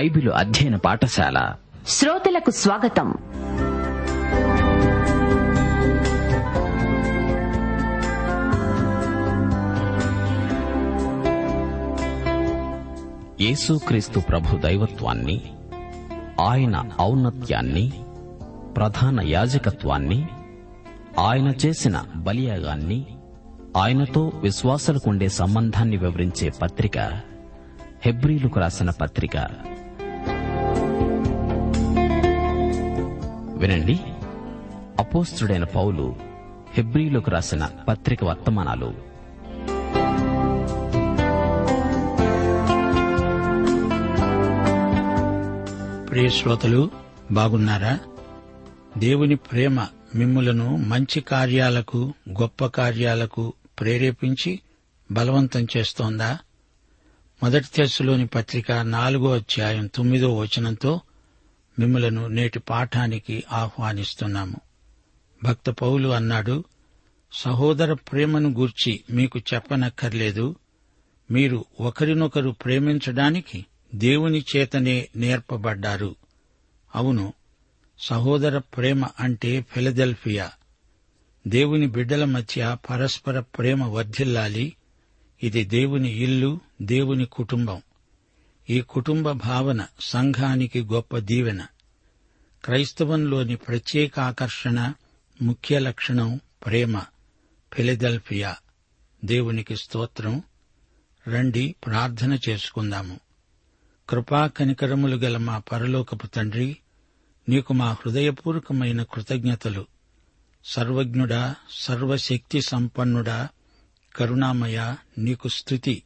Bible అధ్యయన పాఠశాల. శ్రోతలకు స్వాగతం. యేసుక్రీస్తు ప్రభు దైవత్వాన్ని ఆయన ఔన్నత్యాన్ని ప్రధాన యాజకత్వాన్ని ఆయన చేసిన బలియాగాన్ని ఆయనతో విశ్వాసులకుండే సంబంధాన్ని వివరించే పత్రిక హెబ్రీలకు రాసిన పత్రిక. వినండి. అపోస్తుడైన పౌలు హెబ్రీలకు రాసిన పత్రిక వర్తమానాలు. ప్రియ శ్రోతలు బాగున్నారా? దేవుని ప్రేమ మిమ్ములను మంచి కార్యాలకు గొప్ప కార్యాలకు ప్రేరేపించి బలవంతం చేస్తోందా? మొదటి తెస్సులోని పత్రిక నాలుగో అధ్యాయం తొమ్మిదో వచనంతో మిమ్మలను నేటి పాఠానికి ఆహ్వానిస్తున్నాము. భక్త పౌలు అన్నాడు సహోదర ప్రేమను గూర్చి మీకు చెప్పనక్కర్లేదు. మీరు ఒకరినొకరు ప్రేమించడానికి దేవుని చేతనే నేర్పబడ్డారు. అవును సహోదర ప్రేమ అంటే ఫిలదెల్ఫియా. దేవుని బిడ్డల మధ్య పరస్పర ప్రేమ వర్ధిల్లాలి. ఇది దేవుని ఇల్లు దేవుని కుటుంబం. ఈ కుటుంబ భావన సంఘానికి గొప్ప దీవెన. క్రైస్తవంలోని ప్రత్యేక ఆకర్షణ ముఖ్య లక్షణం ప్రేమ. ఫిలదెల్ఫియా. దేవునికి స్తోత్రం. రండి ప్రార్థన చేసుకుందాము. కృపా కనికరములు గల మా పరలోకపు తండ్రి నీకు మా హృదయపూర్వకమైన కృతజ్ఞతలు. సర్వజ్ఞుడా సర్వశక్తి సంపన్నుడా కరుణామయ నీకు స్థుతి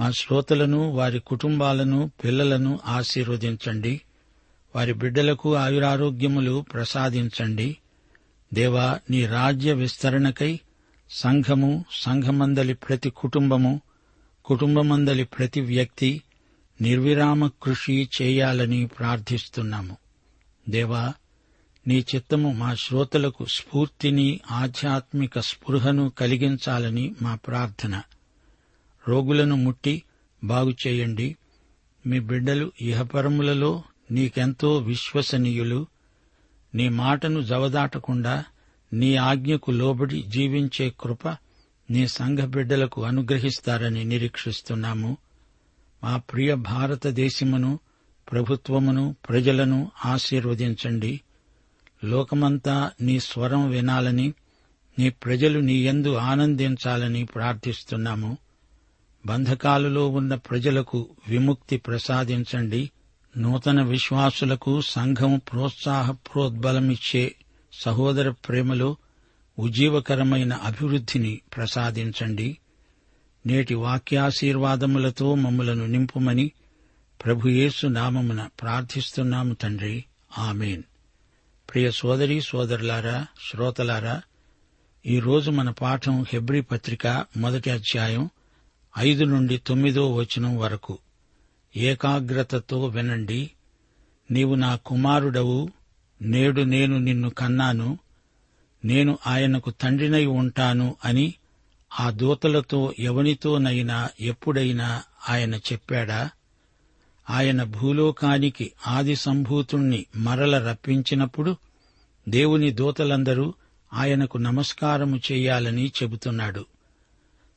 మా శ్రోతలను వారి కుటుంబాలను పిల్లలను ఆశీర్వదించండి. వారి బిడ్డలకు ఆయురారోగ్యములు ప్రసాదించండి. దేవా నీ రాజ్య విస్తరణకై సంఘము సంఘమందలి ప్రతి కుటుంబము కుటుంబమందలి ప్రతి వ్యక్తి నిర్విరామ కృషి చేయాలని ప్రార్థిస్తున్నాము. దేవా నీ చిత్తము మా శ్రోతలకు స్ఫూర్తిని ఆధ్యాత్మిక స్పృహను కలిగించాలని మా ప్రార్థన. రోగులను ముట్టి బాగుచేయండి మీ బిడ్డలు ఇహపరములలో నీకెంతో విశ్వసనీయులు. నీ మాటను జవదాటకుండా నీ ఆజ్ఞకు లోబడి జీవించే కృప నీ సంఘ బిడ్డలకు అనుగ్రహిస్తారని నిరీక్షిస్తున్నాము. మా ప్రియ భారతదేశమును ప్రభుత్వమును ప్రజలను ఆశీర్వదించండి. లోకమంతా నీ స్వరం వినాలని నీ ప్రజలు నీ యందు ఆనందించాలని ప్రార్థిస్తున్నాము. బంధకాలలో ఉన్న ప్రజలకు విముక్తి ప్రసాదించండి. నూతన విశ్వాసులకు సంఘం ప్రోత్సాహ ప్రోద్బలమిచ్చే సహోదర ప్రేమలో ఉజ్జీవకరమైన అభివృద్ధిని ప్రసాదించండి. నేటి వాక్యాశీర్వాదములతో మమ్మలను నింపుమని ప్రభుయేసు నామమున ప్రార్థిస్తున్నాము తండ్రి. ఆమెన్. ప్రియ సోదరి సోదరులారా శ్రోతలారా ఈరోజు మన పాఠం హెబ్రి పత్రిక మొదటి అధ్యాయం ఐదు నుండి తొమ్మిదో వచనం వరకు. ఏకాగ్రతతో వినండి. నీవు నా కుమారుడవు. నేడు నేను నిన్ను కన్నాను. నేను ఆయనకు తండ్రినై ఉంటాను అని ఆ దూతలతో ఎవనితోనైనా ఎప్పుడైనా ఆయన చెప్పాడా? ఆయన భూలోకానికి ఆది సంభూతుణ్ణి మరల రప్పించినప్పుడు దేవుని దూతలందరూ ఆయనకు నమస్కారము చేయాలని చెబుతున్నాడు.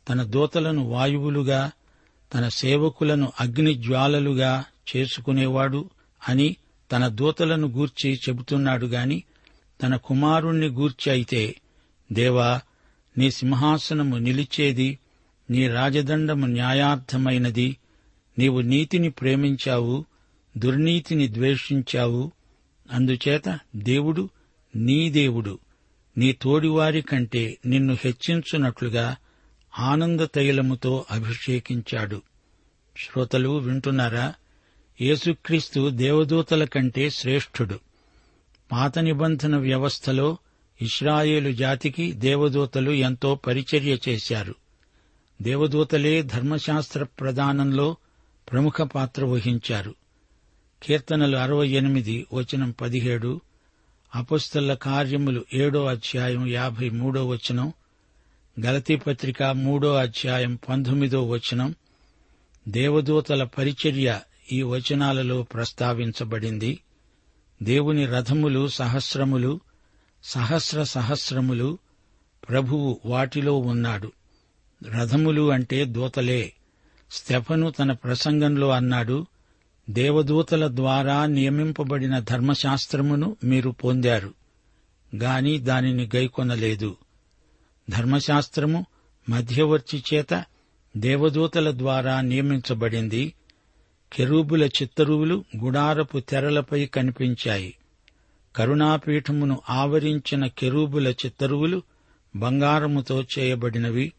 తన దూతలను వాయువులుగా తన సేవకులను అగ్ని జ్వాలలుగా చేసుకునేవాడు అని తన దూతలను గూర్చి చెబుతున్నాడు గాని తన కుమారుణ్ణి గూర్చి అయితే దేవా నీ సింహాసనము నిలిచేది నీ రాజదండము న్యాయార్థమైనది నీవు నీతిని ప్రేమించావు దుర్నీతిని ద్వేషించావు అందుచేత దేవుడు నీ దేవుడు నీ తోడివారి కంటే నిన్ను హెచ్చించున్నట్లుగా ఆనంద తైలముతో అభిషేకించాడు. శ్రోతలు వింటున్నారా? యేసుక్రీస్తు దేవదూతల కంటే శ్రేష్ఠుడు. పాత నిబంధన వ్యవస్థలో ఇస్రాయేలు జాతికి దేవదూతలు ఎంతో పరిచర్య చేశారు. దేవదూతలే ధర్మశాస్త్ర ప్రదానంలో ప్రముఖ పాత్ర వహించారు. కీర్తనలు అరవై ఎనిమిది వచనం పదిహేడు అపుస్తల కార్యములు ఏడో అధ్యాయం యాభై మూడో వచనం గలతీ పత్రిక మూడో అధ్యాయం పంతొమ్మిదో వచనం. దేవదూతల పరిచర్య ఈ వచనాలలో ప్రస్తావించబడింది. దేవుని రథములు సహస్రములు సహస్ర సహస్రములు ప్రభువు వాటిలో ఉన్నాడు. రథములు అంటే దూతలే. స్టెఫను తన ప్రసంగంలో అన్నాడు దేవదూతల ద్వారా నియమింపబడిన ధర్మశాస్త్రమును మీరు పొందారు గాని దానిని గైకొనలేదు. ధర్మశాస్త్రము మధ్యవర్తి చేత దేవదూతల ద్వారా నియమించబడింది. కెరూబుల చిత్తరువులు గుడారపు తెరలపై కనిపించాయి. కరుణాపీఠమును ఆవరించిన కెరూబుల చిత్తరువులు బంగారముతో చేయబడినవి.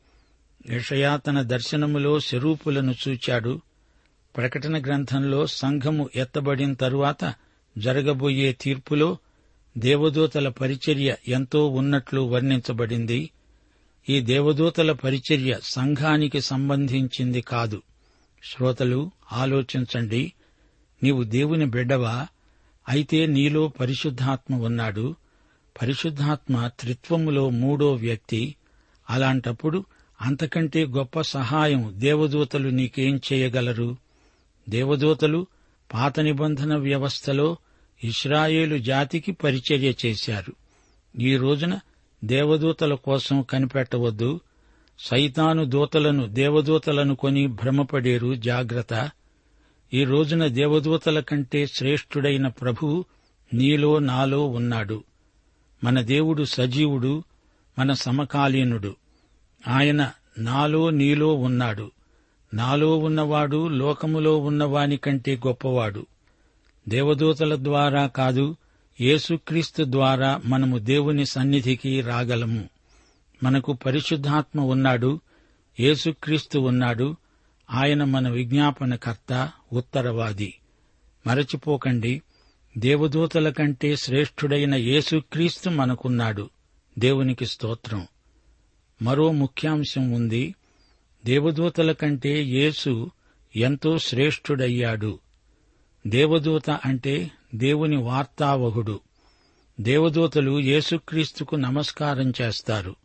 యషయా తన దర్శనములో శరూపులను చూచాడు. ప్రకటన గ్రంథంలో సంఘము ఎత్తబడిన తరువాత జరగబోయే తీర్పులో దేవదూతల పరిచర్య ఎంతో ఉన్నట్లు వర్ణించబడింది. ఈ దేవదూతల పరిచర్య సంఘానికి సంబంధించింది కాదు. శ్రోతలు ఆలోచించండి. నీవు దేవుని బిడ్డవా? అయితే నీలో పరిశుద్ధాత్మ ఉన్నాడు. పరిశుద్ధాత్మ త్రిత్వములో మూడో వ్యక్తి. అలాంటప్పుడు అంతకంటే గొప్ప సహాయం దేవదూతలు నీకేం చేయగలరు? దేవదూతలు పాత నిబంధన వ్యవస్థలో ఇస్రాయేలు జాతికి పరిచర్య చేశారు. ఈ రోజున దేవదూతల కోసం కనిపెట్టవద్దు. సైతాను దూతలను దేవదూతలను కొని భ్రమపడేరు జాగ్రత్త. ఈ రోజున దేవదూతల కంటే శ్రేష్ఠుడైన ప్రభు నీలో నాలో ఉన్నాడు. మన దేవుడు సజీవుడు మన సమకాలీనుడు. ఆయన నాలో నీలో ఉన్నాడు. నాలో ఉన్నవాడు లోకములో ఉన్నవాని కంటే గొప్పవాడు. దేవదూతల ద్వారా కాదు యేసుక్రీస్తు ద్వారా మనము దేవుని సన్నిధికి రాగలము. మనకు పరిశుద్ధాత్మ ఉన్నాడు యేసుక్రీస్తు ఉన్నాడు ఆయన మన విజ్ఞాపనకర్త ఉత్తరవాది. మరచిపోకండి దేవదూతల కంటే శ్రేష్ఠుడైన యేసుక్రీస్తు మనకున్నాడు. దేవునికి స్తోత్రం. మరో ముఖ్యాంశం ఉంది దేవదూతల కంటే యేసు ఎంతో శ్రేష్ఠుడయ్యాడు. దేవదూత అంటే దేవుని వార్తావహుడు. దేవదూతలు యేసుక్రీస్తుకు నమస్కారం చేస్తారు.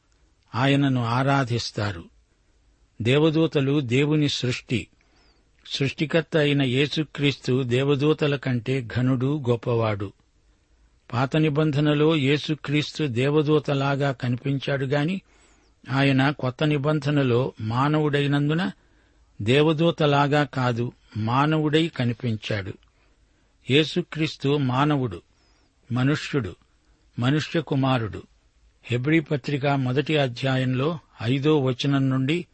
ఆయనను ఆరాధిస్తారు. దేవదూతలు దేవుని సృష్టి. సృష్టికర్త అయిన యేసుక్రీస్తు దేవదూతల కంటే ఘనుడు గొప్పవాడు. పాత నిబంధనలో యేసుక్రీస్తు దేవదూతలాగా కనిపించాడు గాని ఆయన కొత్త నిబంధనలో మానవుడైనందున దేవదూతలాగా కాదు మానవుడై కనిపించాడు. యేసుక్రీస్తు మానవుడు మనుష్యుడు మనుష్య కుమారుడు. హెబ్రీ పత్రిక మొదటి అధ్యాయంలో ఐదో వచనం నుండి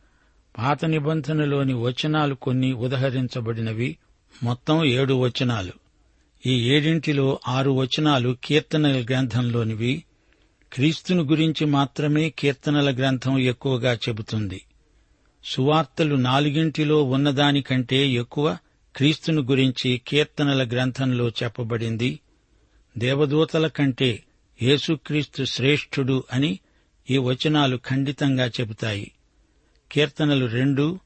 పాత నిబంధనలోని వచనాలు కొన్ని ఉదహరించబడినవి. మొత్తం ఏడు వచనాలు. ఈ ఏడింటిలో ఆరు వచనాలు కీర్తనల గ్రంథంలోనివి. క్రీస్తును గురించి మాత్రమే కీర్తనల గ్రంథం ఎక్కువగా చెబుతుంది. సువార్తలు నాలుగింటిలో ఉన్నదానికంటే ఎక్కువ క్రీస్తును గురించి కీర్తనల గ్రంథంలో చెప్పబడింది. దేవదూతల కంటే యేసుక్రీస్తు శ్రేష్ఠుడు అని ఈ వచనాలు ఖండితంగా చెబుతాయి. కీర్తనలు రెండు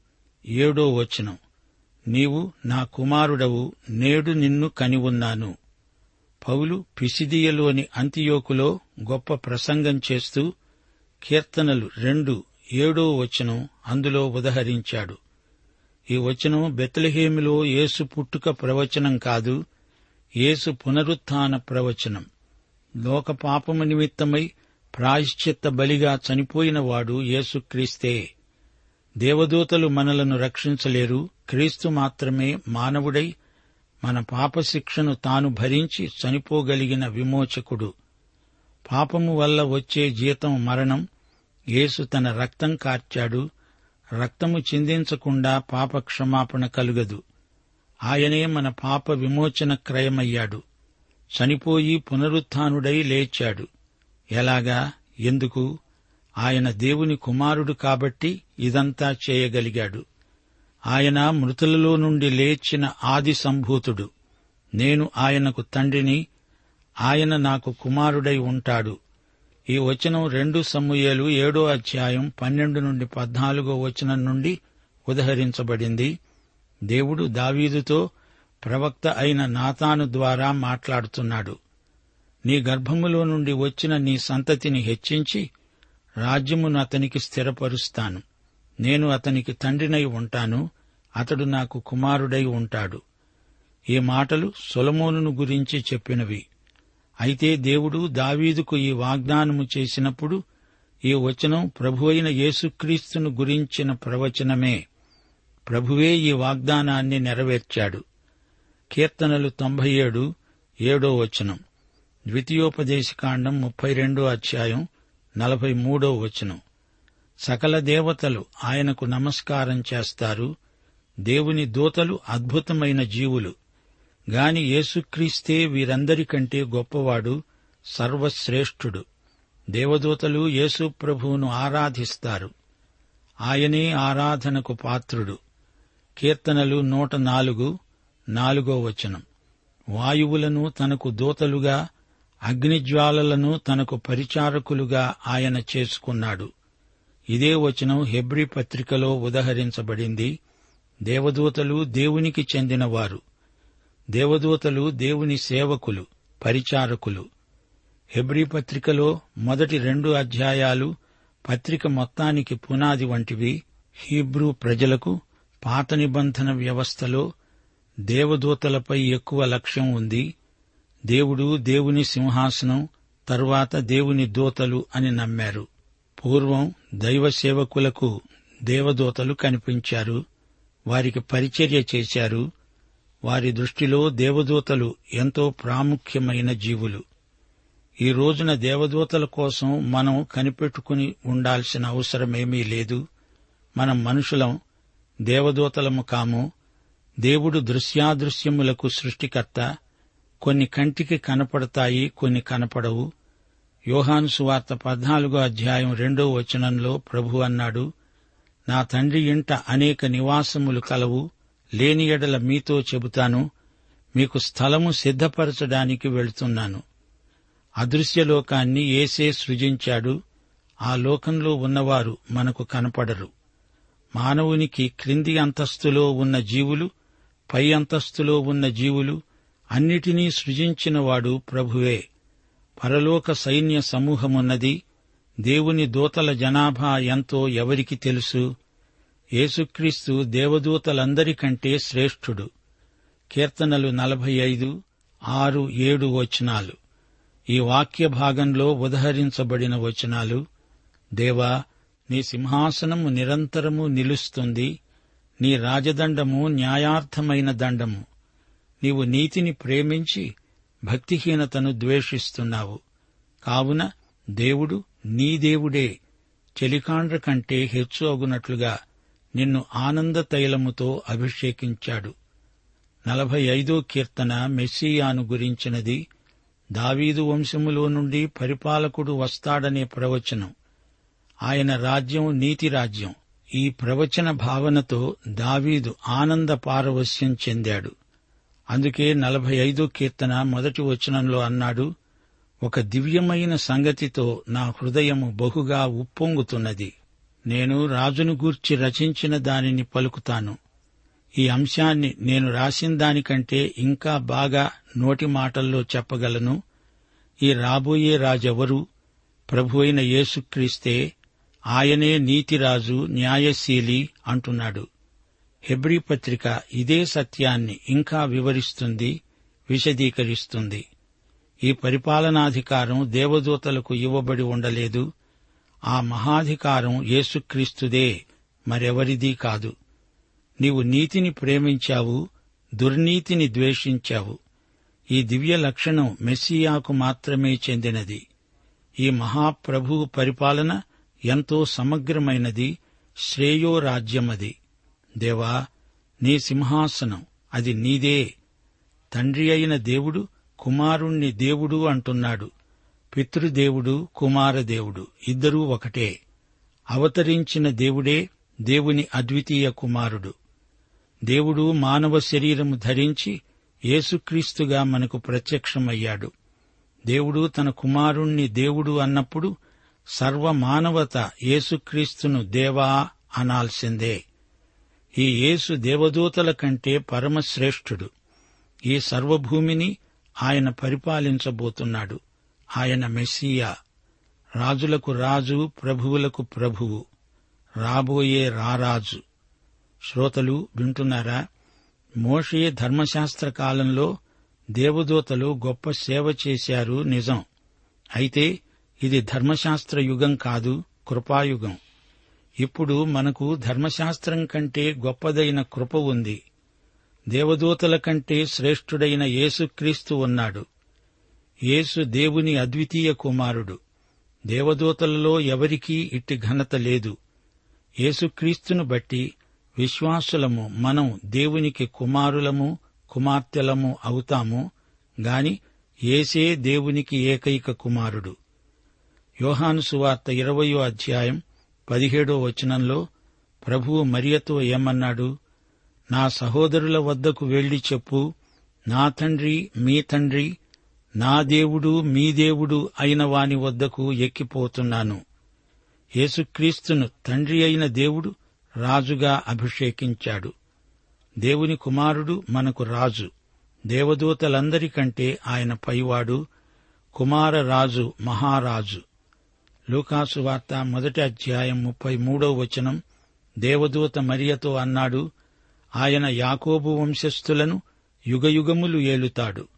ఏడో వచనం. నీవు నా కుమారుడవు నేడు నిన్ను కనివున్నాను. పౌలు పిసిదియలోని అంతియోకులో గొప్ప ప్రసంగం చేస్తూ కీర్తనలు రెండు ఏడో వచనం అందులో ఉదహరించాడు. ఈ వచనం బెత్లహేమిలో యేసు పుట్టుక ప్రవచనం కాదు యేసు పునరుత్థాన ప్రవచనం. లోక పాపము నిమిత్తమై ప్రాయశ్చిత్త బలిగా చనిపోయినవాడు యేసుక్రీస్తే దేవదూతలు మనలను రక్షించలేరు క్రీస్తు మాత్రమే మానవుడై మన పాపశిక్షను తాను భరించి చనిపోగలిగిన విమోచకుడు. పాపము వల్ల వచ్చే జీతం మరణం యేసు తన రక్తం కార్చాడు రక్తము చిందించకుండా పాప క్షమాపణ కలుగదు. ఆయనే మన పాప విమోచన క్రయమయ్యాడు. చనిపోయి పునరుత్డై లేచాడు. ఎలాగా? ఎందుకు? ఆయన దేవుని కుమారుడు కాబట్టి ఇదంతా చేయగలిగాడు. ఆయన మృతులలో నుండి లేచిన ఆది సంభూతుడు. నేను ఆయనకు తండ్రిని ఆయన నాకు కుమారుడై ఉంటాడు. ఈ వచనం రెండు సమ్ముయేలు ఏడో అధ్యాయం పన్నెండు నుండి పద్నాలుగో వచనం నుండి ఉదహరించబడింది. దేవుడు దావీదుతో ప్రవక్త అయిన నాతాను ద్వారా మాట్లాడుతున్నాడు. నీ గర్భములో నుండి వచ్చిన నీ సంతతిని హెచ్చించి రాజ్యమును అతనికి స్థిరపరుస్తాను. నేను అతనికి తండ్రినై ఉంటాను అతడు నాకు కుమారుడై ఉంటాడు. ఈ మాటలు సొలమోనును గురించి చెప్పినవి. అయితే దేవుడు దావీదుకు ఈ వాగ్దానము చేసినప్పుడు ఈ వచనం ప్రభువైన యేసుక్రీస్తును గురించిన ప్రవచనమే. ప్రభువే ఈ వాగ్దానాన్ని నెరవేర్చాడు. కీర్తనలు తొంభై ఏడు ఏడో వచనం. ద్వితీయోపదేశకాండం ముప్పై రెండో అధ్యాయం నలభై మూడో వచనం. సకల దేవతలు ఆయనకు నమస్కారం చేస్తారు. దేవుని దూతలు అద్భుతమైన జీవులు. గాని యేసుక్రీస్తే వీరందరికంటే గొప్పవాడు సర్వశ్రేష్ఠుడు. దేవదూతలు యేసు ప్రభువును ఆరాధిస్తారు. ఆయనే ఆరాధనకు పాత్రుడు. కీర్తనలు నూట నాలుగు నాలుగో వచనం. వాయువులను తనకు దూతలుగా అగ్నిజ్వాలలను తనకు పరిచారకులుగా ఆయన చేసుకున్నాడు. ఇదే వచనం హెబ్రి పత్రికలో ఉదహరించబడింది. దేవదూతలు దేవునికి చెందినవారు. దేవదూతలు దేవుని సేవకులు పరిచారకులు. హెబ్రీ పత్రికలో మొదటి రెండు అధ్యాయాలు పత్రిక మొత్తానికి పునాది వంటివి. హీబ్రూ ప్రజలకు పాత నిబంధన వ్యవస్థలో దేవదూతలపై ఎక్కువ లక్ష్యం ఉంది. దేవుడు దేవుని సింహాసనం తర్వాత దేవుని దూతలు అని నమ్మారు. పూర్వం దైవ సేవకులకు దేవదూతలు కనిపించారు. వారికి పరిచర్య చేశారు. వారి దృష్టిలో దేవదూతలు ఎంతో ప్రాముఖ్యమైన జీవులు. ఈ రోజున దేవదూతల కోసం మనం కనిపెట్టుకుని ఉండాల్సిన అవసరమేమీ లేదు. మనం మనుషులం దేవదూతలము కాము. దేవుడు దృశ్యాదృశ్యములకు సృష్టికర్త. కొన్ని కంటికి కనపడతాయి కొన్ని కనపడవు. యోహాను సువార్త పద్నాలుగో అధ్యాయం రెండో వచనంలో ప్రభు అన్నాడు నా తండ్రి ఇంట అనేక నివాసములు కలవు. లేని ఎడల మీతో చెబుతాను మీకు స్థలము సిద్ధపరచడానికి వెళుతున్నాను. అదృశ్యలోకాన్ని ఏసే సృజించాడు ఆ లోకంలో ఉన్నవారు మనకు కనపడరు. మానవునికి క్రింది అంతస్తులో ఉన్న జీవులు పై అంతస్తులో ఉన్న జీవులు అన్నిటినీ సృజించినవాడు ప్రభువే. పరలోక సైన్య సమూహమున్నది దేవుని దూతల జనాభా ఎంతో ఎవరికి తెలుసు? యేసుక్రీస్తు దేవదూతలందరికంటే శ్రేష్ఠుడు. కీర్తనలు నలభై ఐదు ఆరు ఏడు వచనాలు. ఈ వాక్య భాగంలో ఉదహరించబడిన వచనాలు దేవా నీ సింహాసనము నిరంతరము నిలుస్తుంది నీ రాజదండము న్యాయార్థమైన దండము. నీవు నీతిని ప్రేమించి భక్తిహీనతను ద్వేషిస్తున్నావు. కావున దేవుడు నీ దేవుడే. చెలికాండ్ర కంటే హెచ్చు అగునట్లుగా నిన్ను ఆనంద తైలముతో అభిషేకించాడు. నలభై ఐదో కీర్తన మెస్సియాను గురించినది దావీదు వంశములో నుండి పరిపాలకుడు వస్తాడనే ప్రవచనం. ఆయన రాజ్యం నీతి రాజ్యం. ఈ ప్రవచన భావనతో దావీదు ఆనంద పారవస్యం చెందాడు. అందుకే నలభై ఐదో కీర్తన మొదటి వచనంలో అన్నాడు ఒక దివ్యమైన సంగతితో నా హృదయము బహుగా ఉప్పొంగుతున్నది. నేను రాజును గూర్చి రచించిన దానిని పలుకుతాను. ఈ అంశాన్ని నేను రాసిన దానికంటే ఇంకా బాగా నోటి మాటల్లో చెప్పగలను. ఈ రాబోయే రాజెవరు? ప్రభు అయిన యేసుక్రీస్తే ఆయనే నీతిరాజు న్యాయశీలి అంటున్నాడు. హెబ్రీ పత్రిక ఇదే సత్యాన్ని ఇంకా వివరిస్తుంది విశదీకరిస్తుంది. ఈ పరిపాలనాధికారం దేవదూతలకు ఇవ్వబడి ఉండలేదు. ఆ మహాధికారం యేసుక్రీస్తుదే. మరెవరిదీ కాదు. నీవు నీతిని ప్రేమించావు దుర్నీతిని ద్వేషించావు. ఈ దివ్య లక్షణం మెస్సియాకు మాత్రమే చెందినది. ఈ మహాప్రభువు పరిపాలన ఎంతో సమగ్రమైనది శ్రేయోరాజ్యమది దేవా నీ సింహాసనం అది నీదే. తండ్రి అయిన దేవుడు కుమారుణ్ణి దేవుడు అంటున్నాడు. పితృదేవుడు కుమారదేవుడు ఇద్దరూ ఒకటే. అవతరించిన దేవుడే దేవుని అద్వితీయ కుమారుడు. దేవుడు మానవ శరీరము ధరించి యేసుక్రీస్తుగా మనకు ప్రత్యక్షమయ్యాడు. దేవుడు తన కుమారుణ్ణి దేవుడు అన్నప్పుడు సర్వమానవత యేసుక్రీస్తును దేవా అనాల్సిందే. ఈ యేసు దేవదూతల కంటే పరమశ్రేష్ఠుడు. ఈ సర్వభూమిని ఆయన పరిపాలించబోతున్నాడు. ఆయన మెస్సియా. రాజులకు రాజు ప్రభువులకు ప్రభువు రాబోయే రారాజు. శ్రోతలు వింటున్నారా? మోషే ధర్మశాస్త్ర కాలంలో దేవదూతలు గొప్ప సేవ చేశారు నిజం. అయితే ఇది ధర్మశాస్త్ర యుగం కాదు కృపాయుగం. ఇప్పుడు మనకు ధర్మశాస్త్రం కంటే గొప్పదైన కృప ఉంది. దేవదూతల కంటే శ్రేష్ఠుడైన యేసుక్రీస్తు ఉన్నాడు. యేసు దేవుని అద్వితీయ కుమారుడు. దేవదూతలలో ఎవరికీ ఇట్టి ఘనత లేదు. యేసుక్రీస్తును బట్టి విశ్వాసులము మనం దేవునికి కుమారులము కుమార్తెలము అవుతాము గాని ఏసే దేవునికి ఏకైక కుమారుడు. యోహాను సువార్త ఇరవయో అధ్యాయం పదిహేడో వచనంలో ప్రభువు మరియతో ఏమన్నాడు? నా సహోదరుల వద్దకు వెళ్ళి చెప్పు. నా తండ్రి మీ తండ్రి నా దేవుడు మీ దేవుడు అయిన వాని వద్దకు ఎక్కిపోతున్నాను. యేసుక్రీస్తును తండ్రి అయిన దేవుడు రాజుగా అభిషేకించాడు. దేవుని కుమారుడు మనకు రాజు. దేవదూతలందరికంటే ఆయన పైవాడు కుమార రాజు మహారాజు. లూకాసు వార్త మొదటి అధ్యాయం ముప్పై మూడో వచనం దేవదూత మరియతో అన్నాడు ఆయన యాకోబు వంశస్థులను యుగయుగములు ఏలుతాడు.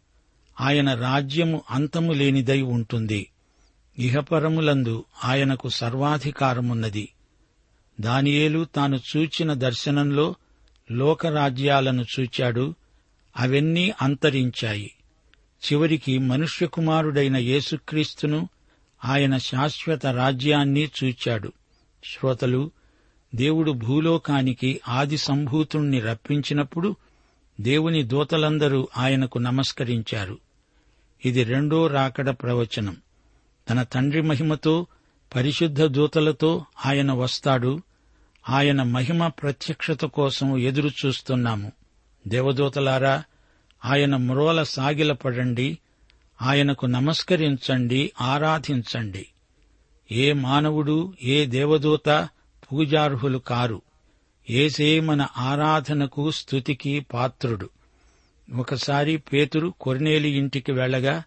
ఆయన రాజ్యము అంతము లేనిదై ఉంటుంది. ఇహపరములందు ఆయనకు సర్వాధికారమున్నది. దానియేలు తాను చూచిన దర్శనంలో లోకరాజ్యాలను చూచాడు. అవన్నీ అంతరించాయి. చివరికి మనుష్యకుమారుడైన యేసుక్రీస్తును ఆయన శాశ్వత రాజ్యాన్ని చూచాడు. శ్రోతలు దేవుడు భూలోకానికి ఆది సంభూతుణ్ణి రప్పించినప్పుడు దేవుని దూతలందరూ ఆయనకు నమస్కరించారు. ఇది రెండో రాకడ ప్రవచనం. తన తండ్రి మహిమతో పరిశుద్ధ దూతలతో ఆయన వస్తాడు. ఆయన మహిమ ప్రత్యక్షత కోసం ఎదురు చూస్తున్నాము. దేవదూతలారా ఆయన మ్రోల సాగిలపడండి ఆయనకు నమస్కరించండి ఆరాధించండి. ఏ మానవుడు ఏ దేవదూత పూజార్హులు కారు. ఏసే మన ఆరాధనకు స్తుతికి పాత్రుడు. ఒకసారి పేతురు కొర్నేలి ఇంటికి వెళ్ళగా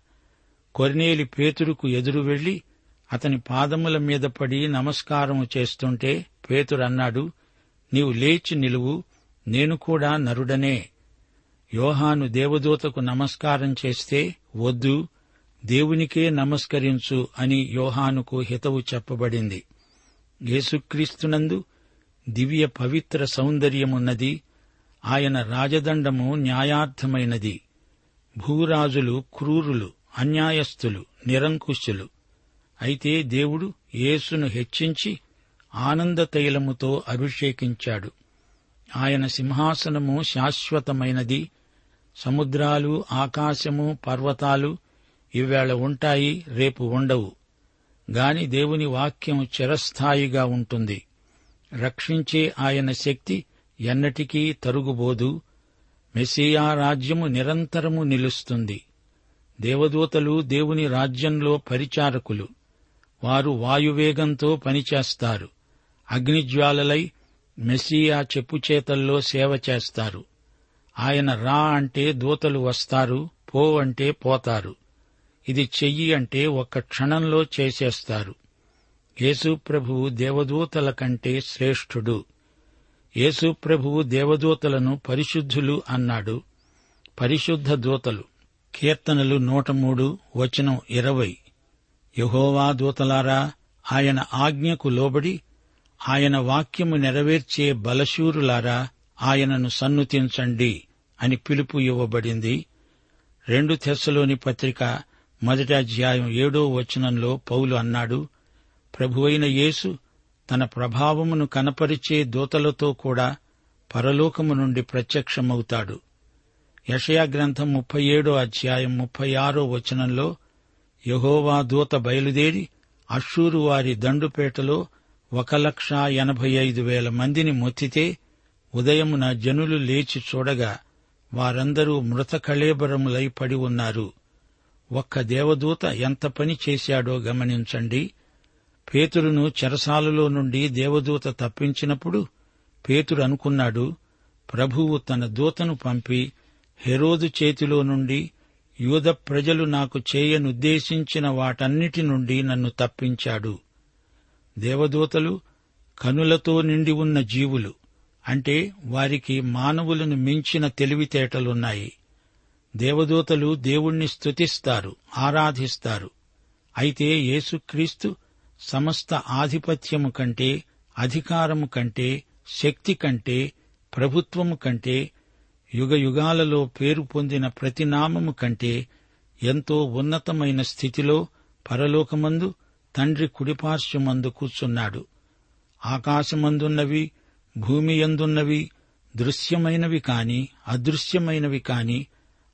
కొర్నేలి పేతురుకు ఎదురు వెళ్ళి అతని పాదముల మీద పడి నమస్కారము చేస్తుంటే పేతురన్నాడు నీవు లేచి నిలువు నేను కూడా నరుడనే. యోహాను దేవదూతకు నమస్కారం చేస్తే వద్దు దేవునికే నమస్కరించు అని యోహానుకు హితవు చెప్పబడింది. యేసుక్రీస్తునందు దివ్య పవిత్ర సౌందర్యమున్నది ఆయన రాజదండము న్యాయార్థమైనది. భూరాజులు క్రూరులు అన్యాయస్థులు నిరంకుశులు. అయితే దేవుడు యేసును హెచ్చించి ఆనంద తైలముతో అభిషేకించాడు. ఆయన సింహాసనము శాశ్వతమైనది. సముద్రాలు ఆకాశము పర్వతాలు ఇవేళ ఉంటాయి రేపు ఉండవు. గాని దేవుని వాక్యం చిరస్థాయిగా ఉంటుంది. రక్షించే ఆయన శక్తి ఎన్నటికీ తరుగుబోదు. మెస్సియా రాజ్యము నిరంతరము నిలుస్తుంది. దేవదూతలు దేవుని రాజ్యంలో పరిచారకులు. వారు వాయువేగంతో పనిచేస్తారు. అగ్నిజ్వాలలై మెస్సియా చెప్పుచేతల్లో సేవ చేస్తారు. ఆయన రా అంటే దూతలు వస్తారు పో అంటే పోతారు. ఇది చెయ్యి అంటే ఒక్క క్షణంలో చేసేస్తారు. యేసు ప్రభువు దేవదూతల కంటే శ్రేష్ఠుడు. యేసు ప్రభువు దేవదూతలను పరిశుద్ధులు అన్నాడు. పరిశుద్ధ దూతలు. కీర్తనలు నూట మూడు వచనం ఇరవై. యహోవా దూతలారా ఆయన ఆజ్ఞకు లోబడి ఆయన వాక్యము నెరవేర్చే బలశూరులారా ఆయనను సన్నుతించండి అని పిలుపు ఇవ్వబడింది. రెండు తెస్సలోని పత్రిక మొదటి అధ్యాయం ఏడో వచనంలో పౌలు అన్నాడు ప్రభువైన యేసు తన ప్రభావమును కనపరిచే దూతలతో కూడా పరలోకము నుండి ప్రత్యక్షమవుతాడు. యషయా గ్రంథం ముప్పై ఏడో అధ్యాయం ముప్పై ఆరో వచనంలో యహోవా దూత బయలుదేరి అషూరు వారి దండుపేటలో ఒక లక్ష ఎనభై ఐదు వేల మందిని మొత్తితే ఉదయమున జనులు లేచి చూడగా వారందరూ మృత కళేబరములై పడి ఉన్నారు. ఒక్క దేవదూత ఎంత పని చేశాడో గమనించండి. పేతురును చెరసాలలో నుండి దేవదూత తప్పించినప్పుడు పేతురు అనుకున్నాడు ప్రభువు తన దూతను పంపి హెరోదు చేతిలో నుండి యూద ప్రజలు నాకు చేయనుద్దేశించిన వాటన్నిటి నుండి నన్ను తప్పించాడు. దేవదూతలు కనులతో నిండి ఉన్న జీవులు అంటే వారికి మానవులను మించిన తెలివితేటలున్నాయి. దేవదూతలు దేవుణ్ణి స్తుతిస్తారు ఆరాధిస్తారు. అయితే యేసుక్రీస్తు సమస్త ఆధిపత్యము కంటే అధికారము కంటే శక్తి కంటే ప్రభుత్వము కంటే యుగయుగాలలో పేరు పొందిన ప్రతి నామము కంటే ఎంతో ఉన్నతమైన స్థితిలో పరలోకమందు తండ్రి కుడిపార్శ్వమందు కూర్చున్నాడు. ఆకాశమందున్నవి భూమి యందున్నవి దృశ్యమైనవి కాని అదృశ్యమైనవి కాని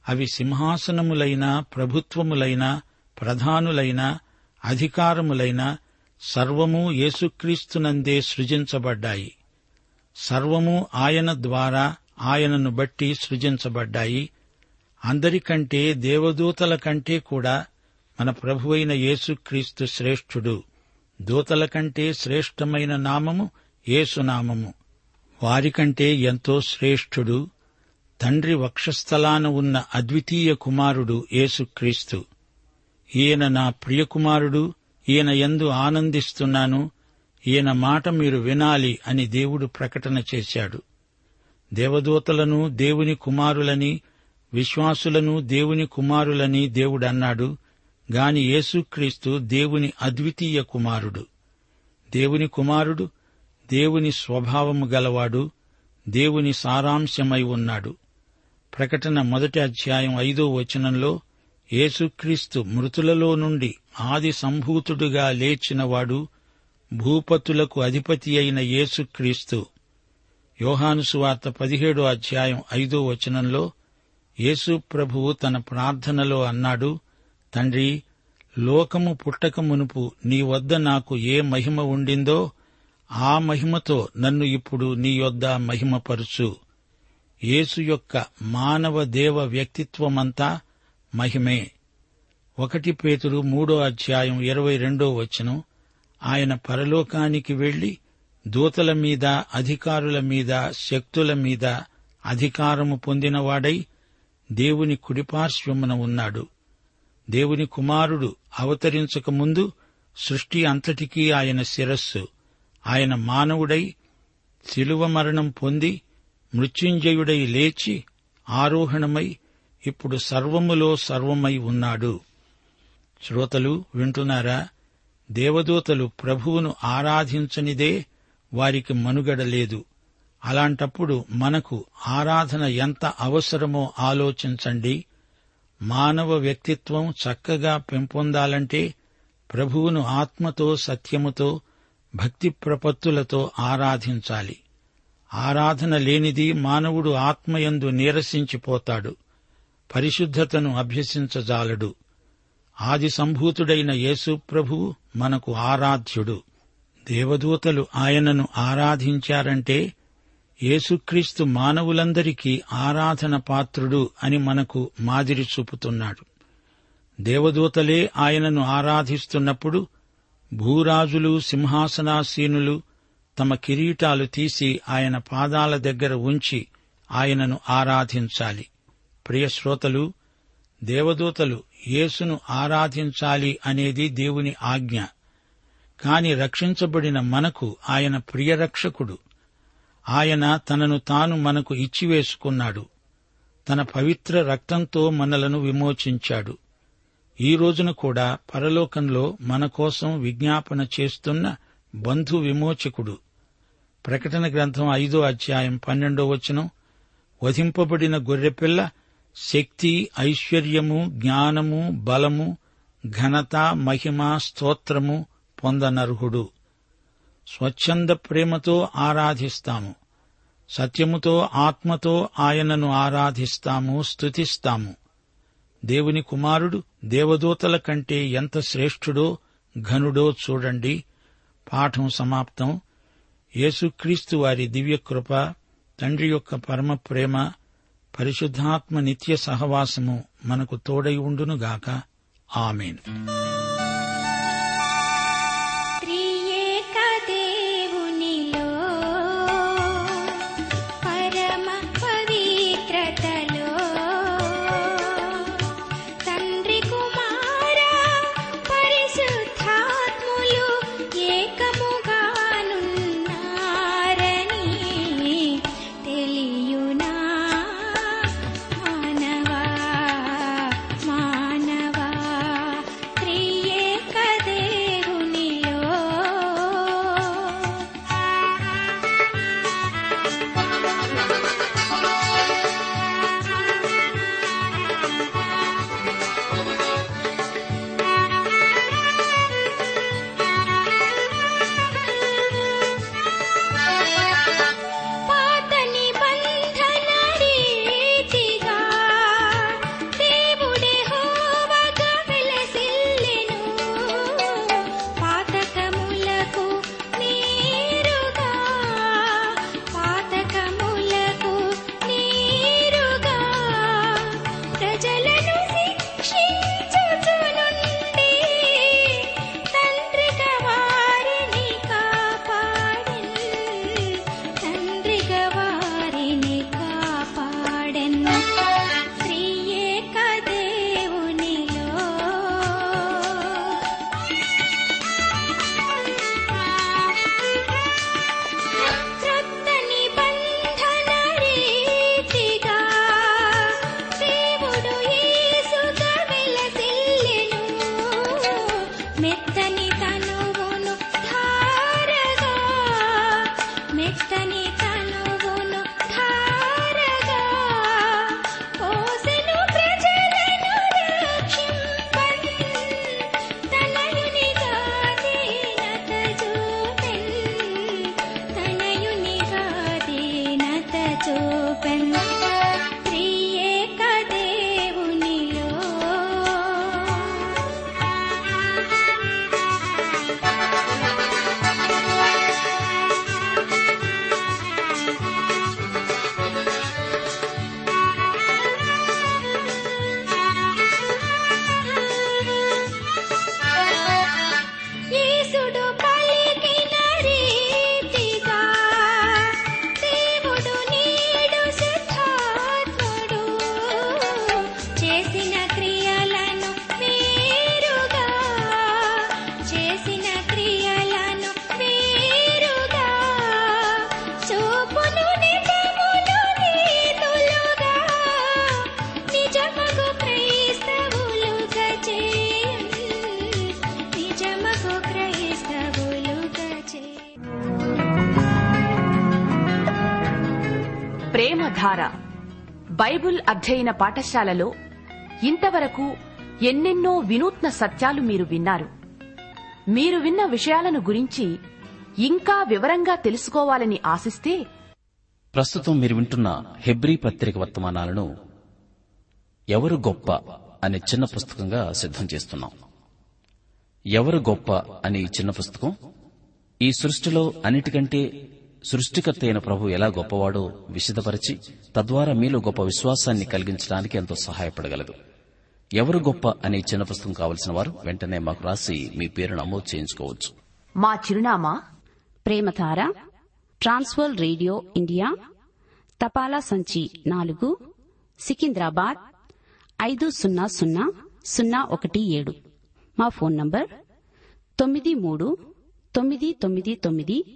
అవి సింహాసనములైన ప్రభుత్వములైన ప్రధానులైన అధికారములైన సర్వము యేసుక్రీస్తునందే సృజించబడ్డాయి. సర్వము ఆయన ద్వారా ఆయనను బట్టి సృజించబడ్డాయి. అందరికంటే దేవదూతల కంటే కూడా మన ప్రభువైన యేసుక్రీస్తు శ్రేష్ఠుడు. దూతల కంటే శ్రేష్టమైన నామము యేసునామము. వారికంటే ఎంతో శ్రేష్ఠుడు తండ్రి వక్షస్థలాన ఉన్న అద్వితీయ కుమారుడు యేసుక్రీస్తు. ఈయన నా ప్రియకుమారుడు ఈయన ఎందు ఆనందిస్తున్నాను. ఈయన మాట మీరు వినాలి అని దేవుడు ప్రకటన చేశాడు. దేవదూతలను దేవుని కుమారులని విశ్వాసులను దేవుని కుమారులని దేవుడన్నాడు. గాని యేసుక్రీస్తు దేవుని అద్వితీయ కుమారుడు. దేవుని కుమారుడు దేవుని స్వభావము గలవాడు దేవుని సారాంశమై ఉన్నాడు. ప్రకటన మొదటి అధ్యాయం ఐదో వచనంలో యేసుక్రీస్తు మృతులలో నుండి ఆది సంభూతుడుగా లేచినవాడు భూపతులకు అధిపతి అయిన యేసుక్రీస్తు. యోహానుసువార్త పదిహేడో అధ్యాయం ఐదో వచనంలో యేసు ప్రభువు తన ప్రార్థనలో అన్నాడు తండ్రి లోకము పుట్టక మునుపు నీ వద్ద నాకు ఏ మహిమ ఉండిందో ఆ మహిమతో నన్ను ఇప్పుడు నీ యొద్ద మహిమపరుచు. యేసు యొక్క మానవ దేవ వ్యక్తిత్వమంతా మహిమే. ఒకటి పేతురు మూడో అధ్యాయం ఇరవై రెండో వచనం. ఆయన పరలోకానికి వెళ్ళి దూతల మీద అధికారుల మీద శక్తుల మీద అధికారము పొందినవాడై దేవుని కుడిపార్శ్వమున ఉన్నాడు. దేవుని కుమారుడు అవతరించకముందు సృష్టి అంతటికీ ఆయన శిరస్సు. ఆయన మానవుడై శిలువ మరణం పొంది మృత్యుంజయుడై లేచి ఆరోహణమై ఇప్పుడు సర్వములో సర్వమై ఉన్నాడు. శ్రోతలు వింటున్నారా? దేవదూతలు ప్రభువును ఆరాధించనిదే వారికి మనుగడ లేదు అలాంటప్పుడు మనకు ఆరాధన ఎంత అవసరమో ఆలోచించండి. మానవ వ్యక్తిత్వం చక్కగా పెంపొందాలంటే ప్రభువును ఆత్మతో సత్యముతో భక్తి ప్రపత్తులతో ఆరాధించాలి. ఆరాధన లేనిది మానవుడు ఆత్మయందు నీరసించిపోతాడు. పరిశుద్ధతను అభ్యసించజాలడు. ఆది సంభూతుడైన యేసుప్రభు మనకు ఆరాధ్యుడు. దేవదూతలు ఆయనను ఆరాధించారంటే యేసుక్రీస్తు మానవులందరికీ ఆరాధన పాత్రుడు అని మనకు మాదిరి చూపుతున్నాడు. దేవదూతలే ఆయనను ఆరాధిస్తున్నప్పుడు భూరాజులు సింహాసనాసీనులు తమ కిరీటాలు తీసి ఆయన పాదాల దగ్గర ఉంచి ఆయనను ఆరాధించాలి. ప్రియశ్రోతలు దేవదూతలు యేసును ఆరాధించాలి అనేది దేవుని ఆజ్ఞ. కాని రక్షించబడిన మనకు ఆయన ప్రియరక్షకుడు. ఆయన తనను తాను మనకు ఇచ్చివేసుకున్నాడు. తన పవిత్ర రక్తంతో మనలను విమోచించాడు. ఈ రోజున కూడా పరలోకంలో మన కోసం విజ్ఞాపన చేస్తున్న బంధు విమోచకుడు. ప్రకటన గ్రంథం ఐదో అధ్యాయం పన్నెండో వచనం వధింపబడిన గొర్రెపిల్ల శక్తి ఐశ్వర్యము జ్ఞానము బలము ఘనత మహిమ స్తోత్రము పొందనర్హుడు. స్వచ్ఛంద ప్రేమతో ఆరాధిస్తాము. సత్యముతో ఆత్మతో ఆయనను ఆరాధిస్తాము స్తుతిస్తాము. దేవుని కుమారుడు దేవదూతల కంటే ఎంత శ్రేష్ఠుడో ఘనుడో చూడండి. పాఠం సమాప్తం. యేసుక్రీస్తు వారి దివ్యకృప తండ్రి యొక్క పరమ ప్రేమ పరిశుద్ధాత్మ నిత్య సహవాసము మనకు తోడై ఉండునుగాక. ఆమెన్. అధ్యయన పాఠశాలలో ఇంతవరకు ఎన్నెన్నో వినూత్న సత్యాలు మీరు విన్నారు. మీరు విన్న విషయాలను గురించి ఇంకా వివరంగా తెలుసుకోవాలని ఆశిస్తే ప్రస్తుతం మీరు వింటున్న హెబ్రీ పత్రిక వర్తమానాలను ఎవరు గొప్ప అనే చిన్న పుస్తకంగా సిద్ధం చేస్తున్నాం. ఎవరు గొప్ప అనే ఈ చిన్న పుస్తకం ఈ సృష్టిలో అన్నిటికంటే సృష్టికర్త అయిన ప్రభు ఎలా గొప్పవాడో విశదపరిచి తద్వారా మీలో గొప్ప విశ్వాసాన్ని కలిగించడానికి ఎంతో సహాయపడగలదు. ఎవరు గొప్ప అనే చిన్న పుస్తకం కావలసిన వారు వెంటనే మాకు రాసి మీ పేరు నమోదు చేయించుకోవచ్చు. మా చిరునామా ప్రేమతార ట్రాన్స్వర్ రేడియో ఇండియా తపాలా సంచి నాలుగు సికింద్రాబాద్ ఐదు సున్నా సున్నా సున్నా ఒకటి ఏడు. మా ఫోన్ నంబర్ తొమ్మిది మూడు తొమ్మిది తొమ్మిది తొమ్మిది